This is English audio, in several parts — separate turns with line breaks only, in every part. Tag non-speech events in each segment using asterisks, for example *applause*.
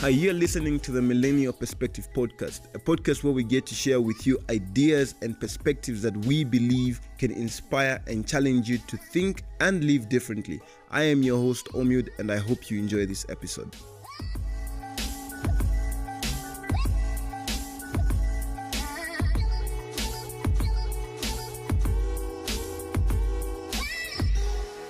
Hi, you're listening to the Millennial Perspective Podcast, a podcast where we get to share with you ideas and perspectives that we believe can inspire and challenge you to think and live differently. I am your host, Omud, and I hope you enjoy this episode.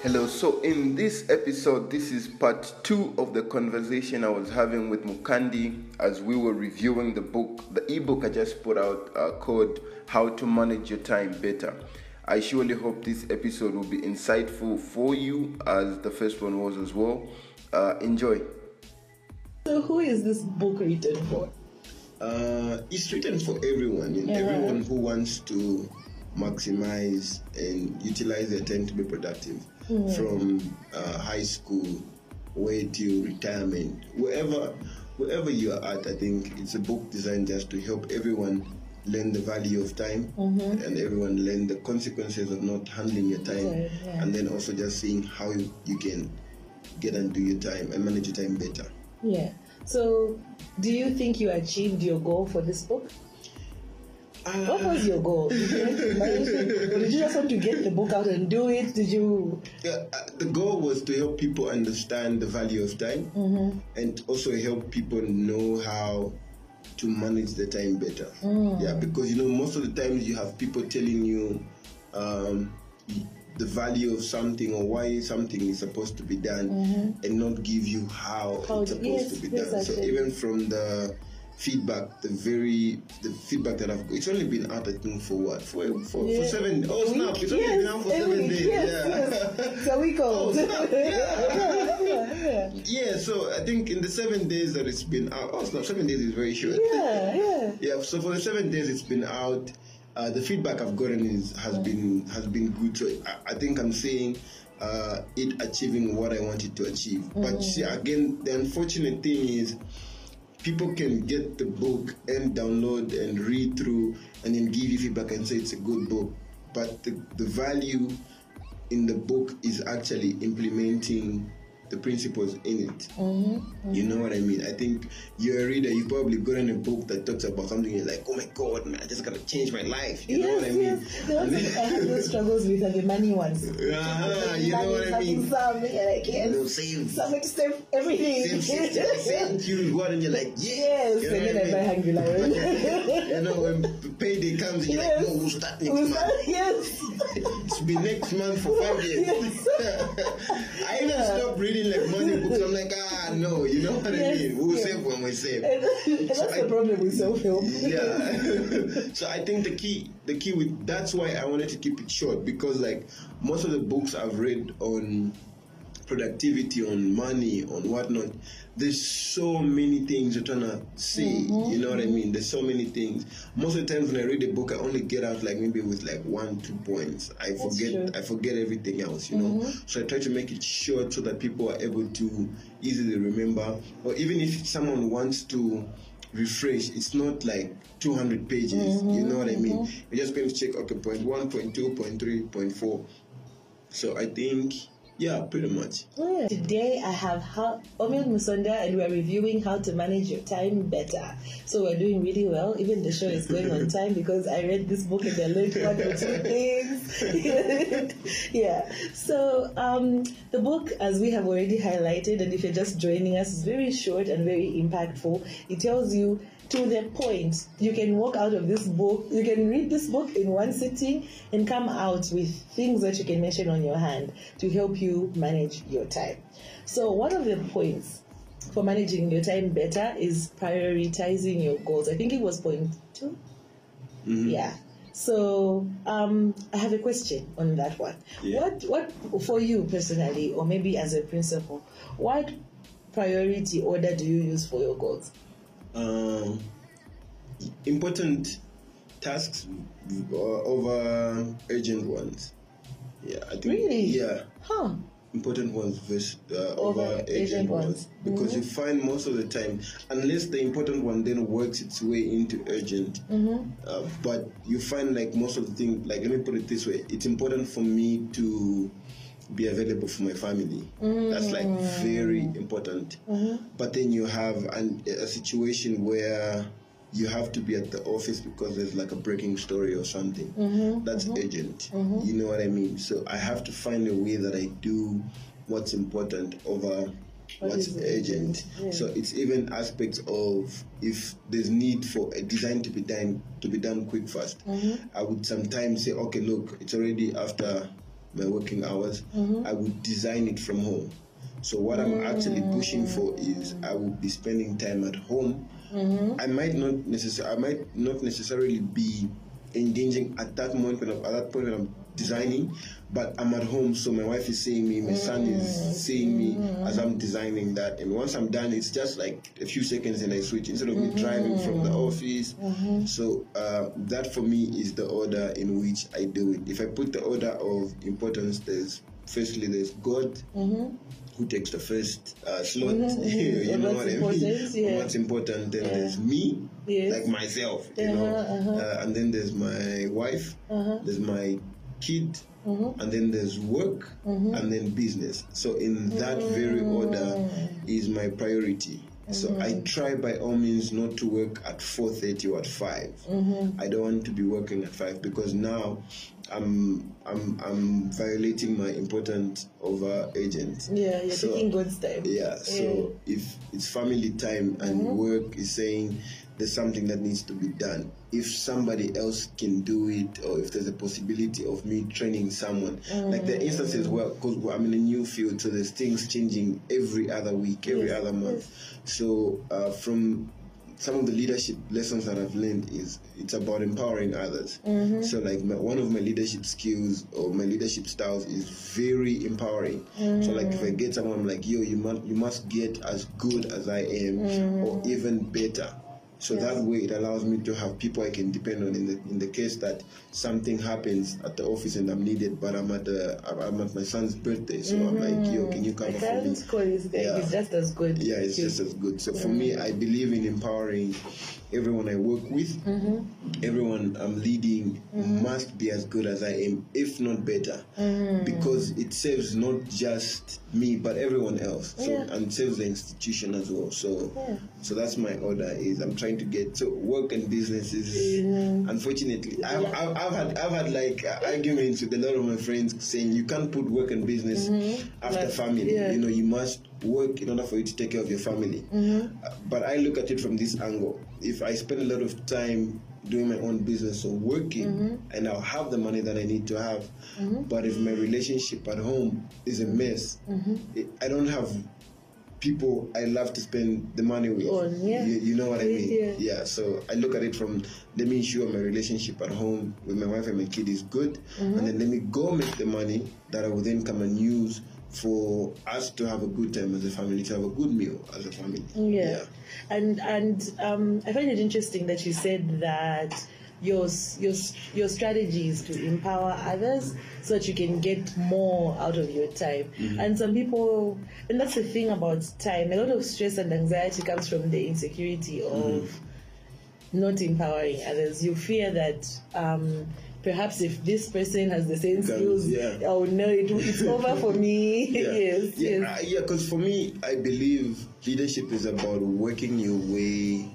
Hello, so in this episode, this is part two of the conversation I was having with Mukandi as we were reviewing the book, the ebook I just put out uh, called How to Manage Your Time Better. I surely hope this episode will be insightful for you as the first one was as well. Uh, enjoy.
So, who is this book written for?
Uh, it's written for everyone,
Yeah.
everyone who wants to maximize and utilize their time to be productive from uh, high school way to retirement wherever wherever you are at i think it's a book designed just to help everyone learn the value of time and everyone learn the consequences of not handling your time
yeah.
and then also just seeing how you, you can get and do your time and manage your time better
Yeah. So, do you think you achieved your goal for this book? What was your goal? Did you, want to manage it? Or did you just want to get the book out and do it? Did you?
Yeah, uh, the goal was to help people understand the value of time
Mm-hmm.
and also help people know how to manage the time better.
Mm.
Yeah, because you know, most of the times you have people telling you um, the value of something or why something is supposed to be done and not give you how,
Mm-hmm. How-
it's supposed
yes,
to be done. So even from the feedback, the very the feedback that I've got, it's only been out I think for what for for, for
Yeah.
seven oh snap, it's only
yes,
been out for seven
week,
days.
Yes,
yeah.
yes. It's a week *laughs* old.
Oh, snap, *laughs* yeah.
yeah, yeah.
Yeah, so I think in the seven days that it's been out, oh, no, seven days is very short.
Yeah, yeah. *laughs*
Yeah, so for the seven days it's been out, uh, the feedback I've gotten is has been has been good. So I, I think I'm saying uh, it achieving what I wanted to achieve. But see, again, the unfortunate thing is people can get the book and download and read through and then give you feedback and say it's a good book. But the, the value in the book is actually implementing the principles in it. You know what I mean? I think you're a reader, you've probably gotten a book that talks about something you're like, oh my god, man, I just gotta change my life. You know
yes,
what I mean?
yes. The ones I had those struggles with are the money ones.
Ah, you know what I mean?
Some, you're like, yes.
Know, save,
Some to save everything.
save 60 percent, you what, and you're like, yeah.
Yes,
You know
and then I buy? Hungry Lion.
you know, when payday comes, you're
Yes.
like, no, we'll start next
Was
month.
that- yes.
It's been next month for five years. I even stopped reading like money books. I'm like, ah, no, you know what
Yes,
I mean? We'll
yes.
save when we save.
And, and that's the problem with self-help.
yeah. *laughs* so I think the key, the key with that's why I wanted to keep it short because like most of the books I've read on productivity, on money, on whatnot, there's so many things you're trying to say. Mm-hmm. You know what I mm-hmm. mean? There's so many things. Most of the times when I read a book, I only get out like maybe with like one, two points. I forget,
true.
I forget everything else. You know. Mm-hmm. So I try to make it short so that people are able to easily remember, or even if someone wants to refresh it's not like 200 pages you know what i mean you're just going to check okay point one point two point three point four so i think yeah pretty much
Yeah. Today I have how, Omil Musonda and we're reviewing how to manage your time better. So we're doing really well. Even the show is going on *laughs* time because I read this book and I learned one or two *laughs* things. *laughs* yeah. So um, the book, as we have already highlighted, and if you're just joining us, is very short and very impactful. It tells you to the point. You can walk out of this book, you can read this book in one sitting and come out with things that you can mention on your hand to help you manage your time. So, one of the points for managing your time better is prioritizing your goals. I think it was point 2 Yeah. So um, I have a question on that one.
Yeah.
What what for you personally, or maybe as a principal, what priority order do you use for your goals?
Um, important tasks uh, over urgent ones yeah i think
Really?
yeah
Huh.
important ones versus uh,
Over
over,
urgent
urgent
ones.
ones because you find most of the time unless the important one then works its way into urgent uh, but you find like most of the thing like let me put it this way it's important for me to be available for my family. Mm. That's like very important. Mm-hmm. But then you have an, a situation where you have to be at the office because there's like a breaking story or something. Mm-hmm. That's mm-hmm. urgent. You know what I mean? So I have to find a way that I do what's important over
What
what's urgent.
yeah.
So it's even aspects of if there's need for a design to be done to be done quick fast. I would sometimes say, okay, look, it's already after my working hours. Mm-hmm. I would design it from home. So what I'm mm. actually pushing for is I would be spending time at home. Mm-hmm. I might not necessarily I might not necessarily be engaging at that moment when I'm, at that point when I'm designing, but I'm at home, so my wife is seeing me, my son is seeing me as I'm designing that, and once I'm done, it's just like a few seconds and I switch instead of me driving from the office. So uh, that for me is the order in which I do it. If I put the order of importance, there's firstly there's God. Who takes the first uh, slot? *laughs* you know
what's
what I mean?
important, yeah.
What's important? Then there's me,
Yes.
like myself, you know,
Uh-huh, uh-huh.
uh, and then there's my wife,
Uh-huh.
there's my kid,
Mm-hmm.
and then there's work, and then business. So in that very order is my priority. So
Mm-hmm.
I try by all means not to work at 4:30 or at 5.
Mm-hmm.
I don't want to be working at 5 because now I'm I'm I'm violating my important over agent.
Yeah, you're
So-
taking God's time.
yeah, so if it's family time and
Mm-hmm.
work is saying there's something that needs to be done, if somebody else can do it, or if there's a possibility of me training someone, like the instances where, because I'm in a new field, so there's things changing every other week, every
Yes,
other month. So uh, from some of the leadership lessons that I've learned is it's about empowering others.
Mm-hmm.
So like my, one of my leadership skills or my leadership styles is very empowering. So like if I get someone, I'm like, yo, you must you must get as good as I am or even better. So that way it allows me to have people I can depend on in the in the case that something happens at the office and I'm needed, but I'm at the I'm at my son's birthday, so I'm like, yo, can you cover for me?
call is,
Yeah.
is just as good.
Yeah, it's
too.
just as good. So for me, I believe in empowering everyone I work with. Mm-hmm. Everyone I'm leading mm-hmm. must be as good as I am, if not better, mm-hmm. because it serves not just me but everyone else. So
Yeah.
and serves the institution as well. So
Yeah.
So that's my order. Is I'm trying to get so work and business is mm-hmm. unfortunately I've, I've, I've had I've had like uh, arguments with a lot of my friends saying you can't put work and business mm-hmm. after
Like,
family.
yeah.
You know you must work in order for you to take care of your family. Mm-hmm. Uh, but I look at it from this angle. If I spend a lot of time doing my own business or working, and I'll have the money that I need to have, but if my relationship at home is a mess, it, I don't have people I love to spend the money with.
On, yeah.
you, you know what I mean?
Yeah.
yeah. So I look at it from let me ensure my relationship at home with my wife and my kid is good,
Mm-hmm.
and then let me go make the money that I will then come and use for us to have a good time as a family, to have a good meal as a family.
Yeah. And and um, I find it interesting that you said that your your your strategy is to empower others so that you can get more out of your time. And some people, and that's the thing about time. A lot of stress and anxiety comes from the insecurity of not empowering others. You fear that. Um, Perhaps if this person has the same skills,
yeah.
oh no, it, it's over for me. *laughs*
Yeah. *laughs*
yes,
yeah,
yes.
uh, yeah. Because for me, I believe leadership is about working your way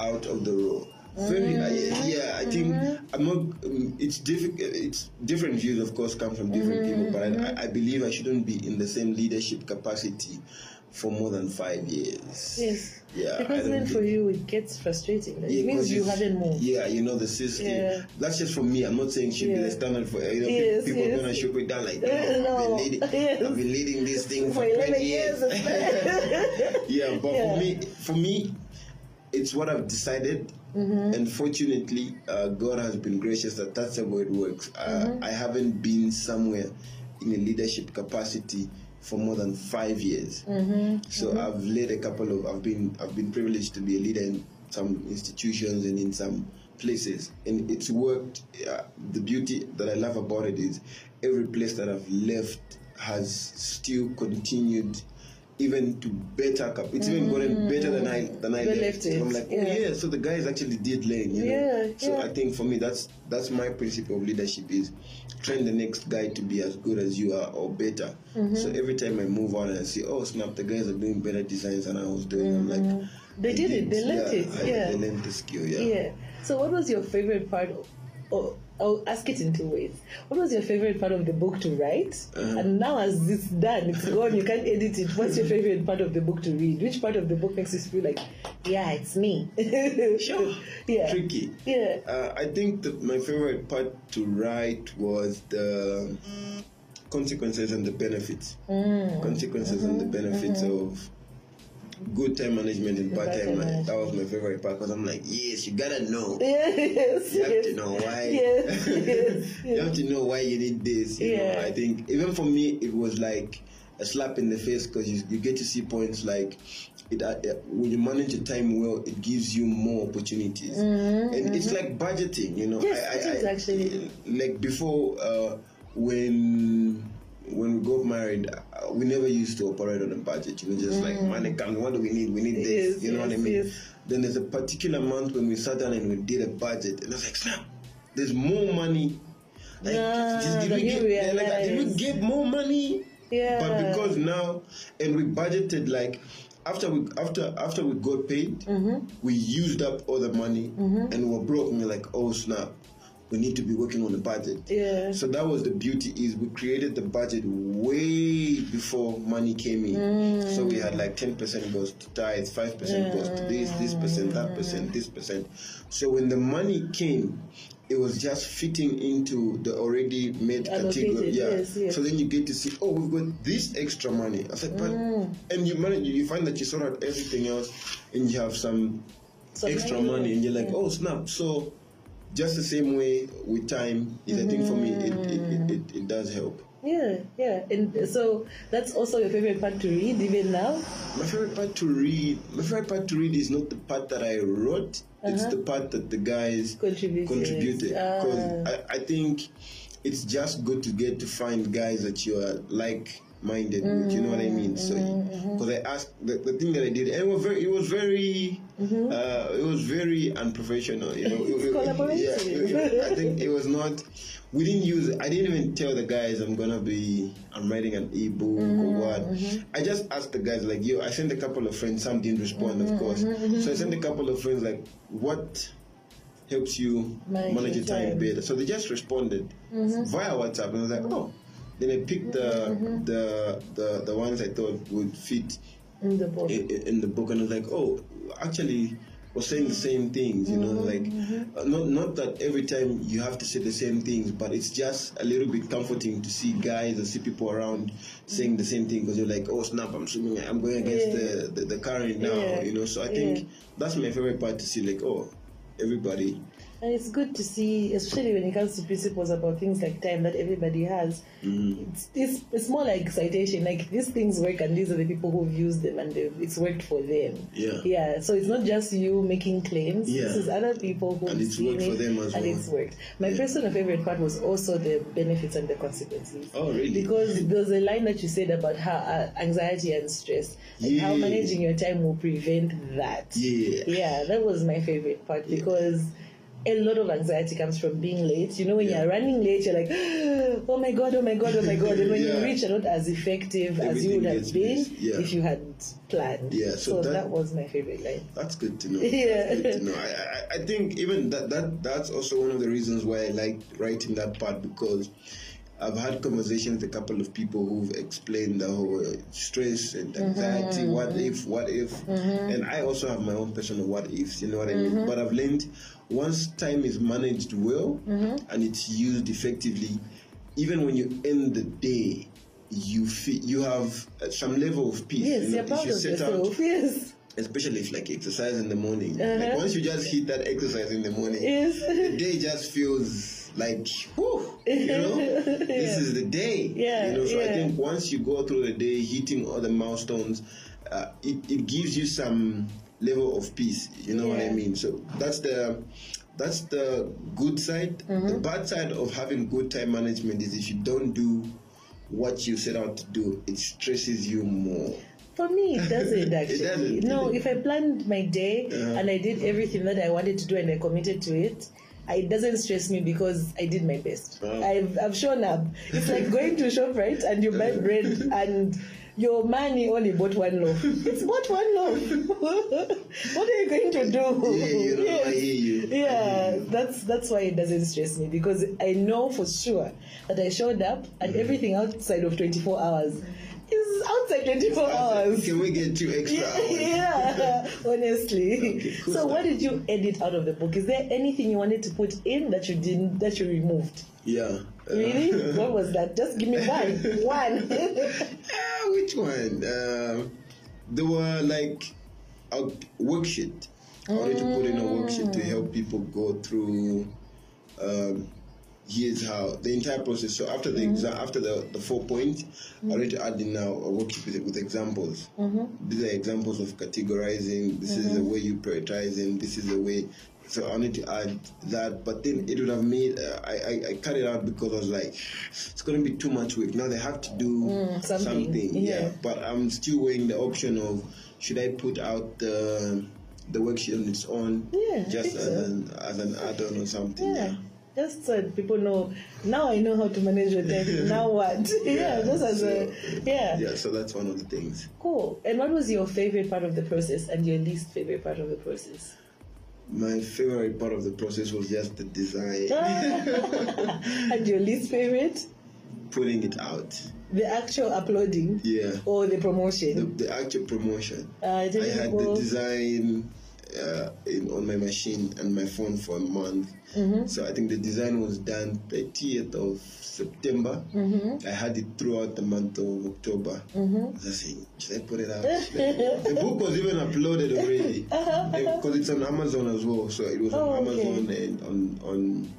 out of the role. Very, uh, yeah. I think I'm not. Um, it's difficult. It's different views, of course, come from different people. But I, I believe I shouldn't be in the same leadership capacity for more than five years.
Yes.
Yeah.
Because then for you it gets frustrating. Like,
Yeah,
it means you haven't moved.
Yeah, you know the system.
Yeah.
That's just for me. I'm not saying should be the standard for you know,
Yes,
people
yes.
are gonna shoot it down like
Uh, *laughs*
"Oh,
no.
I've, been leading,
Yes.
I've been leading this thing for,
For 11
20
years. *laughs*
yeah, but
Yeah.
for me, for me, it's what I've decided.
Mm-hmm.
And fortunately, uh, God has been gracious that that's the way it works. Uh,
Mm-hmm.
I haven't been somewhere in a leadership capacity for more than five years.
Mm-hmm.
So I've led a couple of. I've been I've been privileged to be a leader in some institutions and in some places, and it's worked. Uh, the beauty that I love about it is every place that I've left has still continued even to better cup. It's even gotten better than I than I left.
left it,
I'm like, oh
yeah.
yeah. So the guys actually did learn. You know?
Yeah,
So
yeah.
I think for me, that's that's my principle of leadership is train the next guy to be as good as you are or better.
Mm-hmm.
So every time I move on and I see, oh snap, the guys are doing better designs than I was doing. I'm like,
Mm-hmm. They did it, they learnt
yeah,
it,
I-
yeah.
They learned the skill. Yeah.
Yeah. So, what was your favorite part? Of, oh, I'll ask it in two ways. What was your favorite part of the book to write?
Uh-huh.
And now, as it's done, it's *laughs* gone. You can't edit it. What's your favorite part of the book to read? Which part of the book makes you feel like, yeah, it's me? *laughs*
Sure.
Yeah.
Tricky.
Yeah.
Uh, I think that my favorite part to write was the consequences and the benefits.
Mm.
Consequences and the benefits of good time management and bad
Bad
time management. That was my favorite part because I'm like, yes, you gotta know. *laughs*
Yes.
You have
yes.
to know why.
Yes. Yes. *laughs*
you have to know why you need this. You
Yeah.
know, I think even for me, it was like a slap in the face because you, you get to see points like it, uh, uh, when you manage your time well, it gives you more opportunities, and it's like budgeting. You know,
Mm-hmm, Yes, it is actually.
like before uh, when when we got married, uh, we never used to operate on a budget. You know, just like money comes, what do we need? We need this.
Mm. Yes,
you know what I mean?
yes.
Then there's a particular month when we sat down and we did a budget, and I was like, snap, there's more money. Like,
Ah,
just- did, we
you
get, yeah, like, did we get more money?
Yeah.
But because now, and we budgeted like after we after after we got paid,
Mm-hmm.
we used up all the money, and we were broke. And we're like, oh snap, we need to be working on the budget.
Yeah.
So that was the beauty is we created the budget way before money came in. So we had like ten percent goes to tithes, five percent goes to this, this percent, that percent, this percent. So when the money came, it was just fitting into the already made
Allocated,
category. Yeah.
yes, yes.
So then you get to see, oh, we've got this extra money. I said, but
Mm.
and you manage, you find that you sort out everything else, and you have some
Some
extra
money,
money, and you're like,
yeah.
oh snap. So just the same way with time is I think for me it, it, it, it, it does help.
Yeah, yeah. And so that's also your favorite part to read, even now?
My favorite part to read my favorite part to read is not the part that I wrote, it's
Uh-huh.
the part that the guys
Contributed.
contributed.
Ah.
Because I, I think it's just good to get to find guys that you are like minded with, you know what I mean? So
Mm-hmm,
asked the, the thing that I did and it was very it was very uh, it was very unprofessional, you know. *laughs*
Mm-hmm.
It-
collaborative.
yeah, it- it- I think *laughs* it was not we didn't use I didn't even tell the guys I'm gonna be I'm writing an ebook
Mm-hmm,
or what. I just asked the guys like yo, I sent a couple of friends, some didn't respond
Mm-hmm,
of course. So I sent a couple of friends like what helps you
Manage
manage,
your
your time,
time.
better. So they just responded via WhatsApp, and I was like, oh. Then I picked the the, the the ones I thought would fit
In the book.
in, in the book, and I was like, oh, actually, we're saying the same things, you know, like mm-hmm, mm-hmm. uh, not not that every time you have to say the same things, but it's just a little bit comforting to see guys or see people around mm-hmm. saying the same thing because you're like, oh snap, I'm swimming, I'm going against
Yeah.
the, the the current now,
Yeah.
you know. So I
Yeah.
think that's my favorite part to see, like, oh, everybody.
And it's good to see, especially when it comes to principles about things like time that everybody has.
Mm-hmm.
It's, it's, it's more like citation, like these things work and these are the people who've used them and it's worked for them.
Yeah.
Yeah, so it's not just you making claims.
Yeah.
This is other people who've
And it's worked for
it
them as
and
well.
it's worked. My
Yeah.
personal favorite part was also the benefits and the consequences.
Oh, really?
Because there's a line that you said about how uh, anxiety and stress, and how managing your time will prevent that.
Yeah.
Yeah, that was my favorite part because a lot of anxiety comes from being late. You know, when
Yeah.
you're running late, you're like, *gasps* oh my god, oh my god, oh my god. And when
Yeah.
you reach, you're not as effective as you would have been.
Yeah.
if you hadn't planned.
Yeah,
so,
so
that,
that-
was my favorite line.
That's good to know. *laughs*
Yeah.
To know. I, I, I think even that, that that's also one of the reasons why I like writing that part because I've had conversations with a couple of people who've explained the whole uh, stress and mm-hmm. anxiety, what if, what if, mm-hmm. and I also have my own personal what ifs. You know what I mean? Mm-hmm. But I've learned once time is managed well and it's used effectively, even when you end the day. You feel you have uh, some level of peace.
Yes,
you know,
proud
if you
of
set out.
Yes.
especially if like exercise in the morning.
Uh-huh.
Like once you just hit that exercise in the morning,
Yes.
the day just feels like, whew, you *laughs* know, this is the day.
Yeah,
You know, so I think once you go through the day hitting all the milestones, uh, it, it gives you some level of peace. You know what I mean? So that's the that's the good side.
Mm-hmm.
The bad side of having good time management is if you don't do what you set out to do, it stresses you more.
For me, it doesn't *laughs* actually.
doesn't,
no, if I planned my day
Uh-huh.
and I did everything that I wanted to do and I committed to it, it doesn't stress me because I did my best.
Oh.
I've, I've shown up. It's like going to shop, right? And you buy bread and your money only bought one loaf. It's bought one loaf. *laughs* what are you going to do?
Yeah, you know, I hear you.
Yeah,
hear you.
that's that's why it doesn't stress me because I know for sure that I showed up and
Mm-hmm.
everything outside of 24 hours is outside 24 hours.
Can we get two extra hours? *laughs*
Yeah, honestly.
Okay, cool
so,
stuff.
what did you edit out of the book? Is there anything you wanted to put in that you didn't, that you removed?
Yeah. Uh,
Really? *laughs* what was that? Just give me one. One. *laughs*
Ah, which one? Um, there were like a worksheet. I wanted to put in a worksheet to help people go through. Um, here's how the entire process. So after the exam, mm-hmm. after the, the four points, I wanted to mm-hmm. add in now a worksheet with, with examples. Mm-hmm. These are examples of categorizing. This is the way you prioritize, prioritizing. This is the way. So I need to add that, but then it would have made. Uh, I, I I cut it out because I was like, it's gonna be too much work. Now they have to do mm,
something,
something.
yeah.
yeah. But I'm still weighing the option of should I put out the the worksheet on its own,
Yeah,
just as
so.
an as an add-on or something.
Yeah. Just so that people know. Now I know how to manage your time. *laughs* now what? *laughs* yeah, just as a yeah.
Yeah, so that's one of the things.
Cool. And what was your favorite part of the process and your least favorite part of the process?
My favorite part of the process was just the design, *laughs*
and your least favorite?
putting it out.
The actual uploading
Yeah,
or the
the,
promotion?
the actual promotion.
Uh,
I had the design uh, in, on my machine and my phone for a month.
Mm-hmm.
So I think the design was done 30th of September.
Mm-hmm.
I had it throughout the month of October. I saying, should I put it out? *laughs* the book was even uploaded already *laughs* because it's on Amazon as well. So it was
Uh-huh. Oh,
on
okay.
Amazon and on on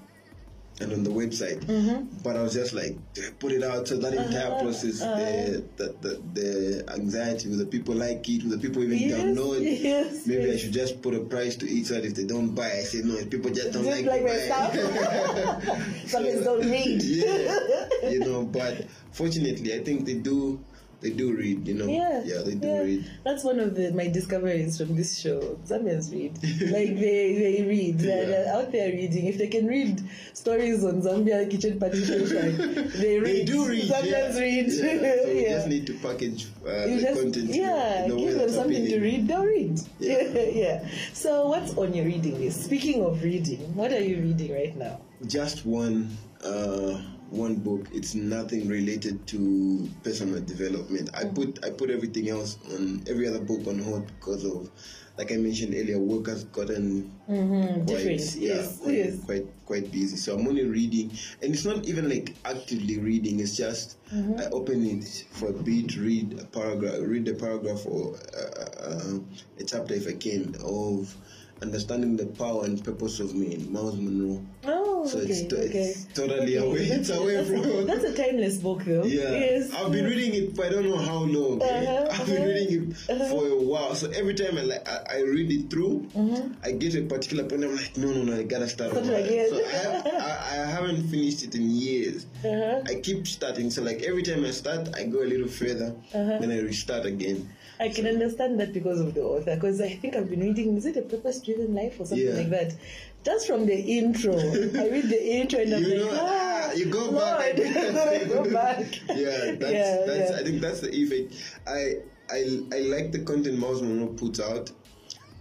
and on the website.
Mm-hmm.
But I was just like, put it out? So that entire
Uh-huh,
process, the, the, the the anxiety, with the people like it? with the people even
Yes,
download?
yes,
Maybe I should just put a price to each side. If they don't buy, I say no. If people just don't
Just
like,
like
to
my
buy.
stuff. Some people don't read.
yeah, you know. But *laughs* fortunately, I think they do. They do read. You know.
Yeah,
Yeah, they do
yeah.
read.
That's one of the, my discoveries from this show. Zambians read, *laughs* like they they read. They're,
Yeah.
they're out there reading. If they can read stories on Zambia kitchen participation, *laughs* they read.
They do read.
Zambians
yeah.
read.
Yeah. So *laughs* just need to package uh, the
just,
content.
yeah,
in a
give them something to read. They'll read.
Yeah.
Yeah, yeah. So, what's on your reading list? Speaking of reading, what are you reading right now?
just one uh, one book. It's nothing related to personal development. I put I put everything else on every other book on hold because of, like I mentioned earlier, work has gotten
Mm-hmm.
quite
Different.
yeah
yes.
quite,
Yes.
quite quite busy. So I'm only reading, and it's not even like actively reading. It's just
Mm-hmm.
I open it for a bit, read a paragraph, read a paragraph or uh, uh, a chapter if I can of understanding the power and purpose of me, in Myles Munroe.
Oh,
So
okay.
it's,
okay.
it's totally
Okay,
away. It's away
that's,
from. *laughs*
That's a timeless book, though.
yeah,
Yes.
I've been reading it for I don't know how long. eh?
Uh-huh, *laughs*
I've been
uh-huh,
reading it for a while. So every time I like I, I read it through,
Mm-hmm.
I get a particular point. I'm like, no, no, no, I gotta start over.
again.
So I, have, I, I haven't finished it in years.
Uh-huh.
I keep starting. So like every time I start, I go a little further,
Uh-huh.
then I restart again.
I can understand that because of the author. Because I think I've been reading, is it a purpose driven life or something
Yeah.
like that? Just from the intro, I read the intro and I'm *laughs*
You
like,
know,
ah,
you go
Lord,
back. *laughs*
go back. *laughs*
yeah, that's,
Yeah,
that's
yeah.
I think that's the effect. I I I like the content Myles Munroe puts out.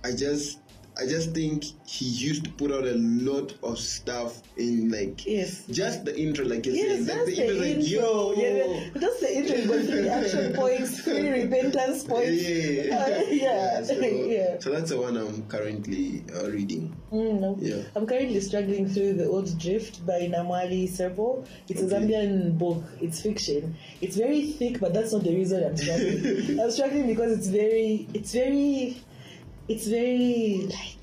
I just I just think he used to put out a lot of stuff in like
Yes.
just the intro, like you're
Yes,
saying.
that's the,
the intro, like yo,
Yeah, that's the intro. You got three *laughs* action points, three repentance points.
Yeah, *laughs*
Uh, yeah,
so, *laughs*
yeah.
so that's the one I'm currently uh, reading.
Mm, no.
Yeah.
I'm currently struggling through The Old Drift by Namwali Serpell. It's a Zambian book. It's fiction. It's very thick, but that's not the reason I'm struggling. I'm struggling because it's very, it's very, it's very like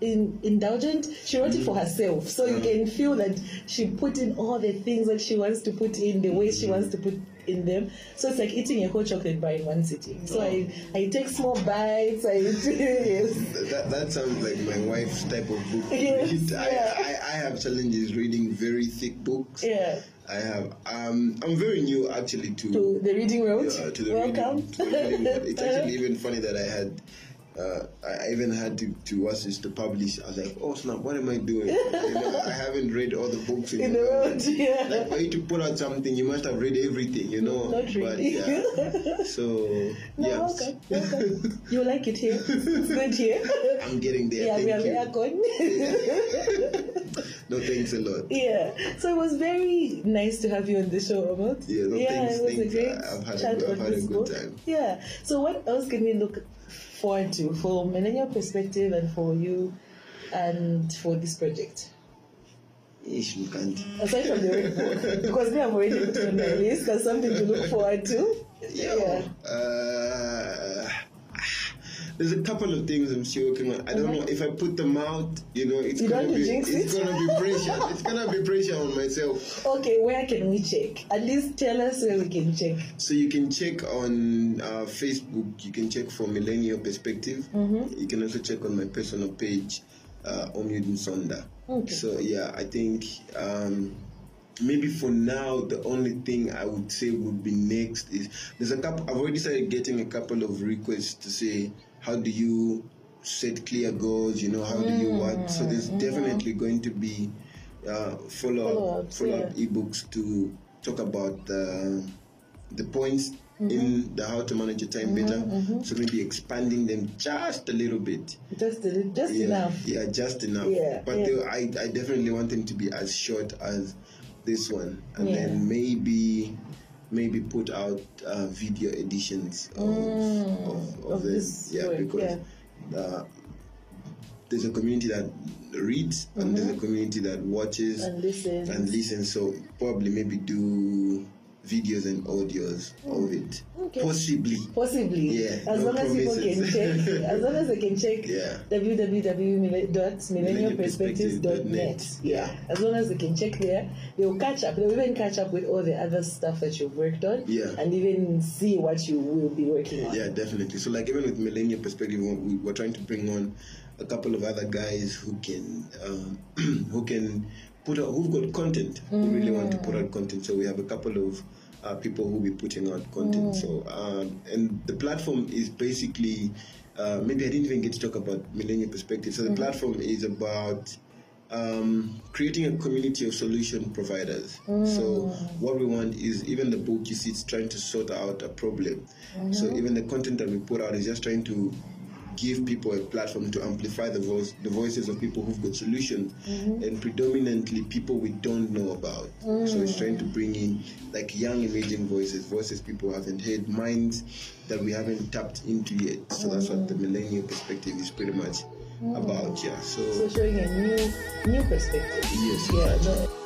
in, indulgent. She wrote it for herself, so you can feel that she put in all the things that she wants to put in, the way she wants to put in them. So it's like eating a whole chocolate bar in one sitting. So I, I take small bites. I yes.
That, that sounds like my wife's type of book. *laughs*
Yes,
I,
yeah.
I, I have challenges reading very thick books.
Yeah.
I have. Um, I'm very new actually to
To the reading road.
uh, to the
Welcome.
reading. To the reading. It's *laughs* actually even funny that I had. Uh, I even had to, to watch this to publish. I was like, oh snap, what am I doing? you know, I haven't read all the books in,
in the road. Yeah.
Like for you to put out something, you must have read everything, you know.
Not
But,
really.
yeah. So
No,
yes,
okay, okay. You like it here? It's good here. *laughs*
I'm getting there.
yeah, we have
Thank
aircon. *laughs*
No, thanks a lot.
yeah. So it was very nice to have you on the show, Ahmad.
Yeah, no,
yeah,
thanks,
it was
thanks.
a great
I've had a I've had a good
book.
time.
Yeah. So what else can we look forward to from millennial perspective and for you and for this project?
Ish, we can't.
Aside from the book, because me, I've already put on my list as something to look forward to.
Yeah. Uh, there's a couple of things I'm still working on. I don't know if I put them out. You know, it's
You
gonna be it's
it.
gonna be pressure. *laughs* it's gonna be pressure on myself.
Okay, where can we check? At least tell us where we can check.
So you can check on uh, Facebook. You can check for Millennial Perspective.
Mm-hmm.
You can also check on my personal page, uh, Omyudin Sonda.
Okay.
So yeah, I think um, maybe for now the only thing I would say would be next is there's a couple. I've already started getting a couple of requests to say how do you set clear goals. You know how do you what? Mm, so there's mm, definitely mm. going to be uh, follow up follow up ebooks to talk about the the points in mm-hmm. the how to manage your time mm-hmm, better. Mm-hmm. So maybe expanding them just a little bit.
Just, a little- just
Yeah,
enough.
yeah, just enough.
Yeah,
but
yeah.
they- I, I definitely want them to be as short as this one, and
Yeah.
then maybe, maybe put out uh, video editions of, of, of,
of
them.
this
yeah,
work,
because uh, there's a community that reads and there's a community that watches
Mm-hmm. And listens.
and listens. So probably maybe do videos and audios of it,
Okay.
possibly.
Possibly.
Yeah,
As
no
long as people can check. As long as they can check *laughs*
Yeah.
www.millennialperspectives.net. Yeah. As long as they can check there, they'll catch up. They'll even catch up with all the other stuff that you've worked on.
Yeah.
And even see what you will be working on.
Yeah, definitely. So, like, even with Millennial Perspective, we- we're trying to bring on a couple of other guys who can, um, *clears throat* who can put out, who've got content, who really want to put out content. So we have a couple of uh, people who will be putting out content. So, um, and the platform is basically, uh, maybe I didn't even get to talk about Millennial Perspective. So the platform is about um, creating a community of solution providers. So what we want is even the book you see it's trying to sort out a problem. So even the content that we put out is just trying to give people a platform to amplify the voice the voices of people who've got solutions mm-hmm. and predominantly people we don't know about. So it's trying to bring in like young emerging voices, voices people haven't heard, minds that we haven't tapped into yet. So that's what the mm-hmm. millennial perspective is pretty much mm. about, yeah.
So showing a new new perspective.
Yes,
Yeah.
exactly.
no-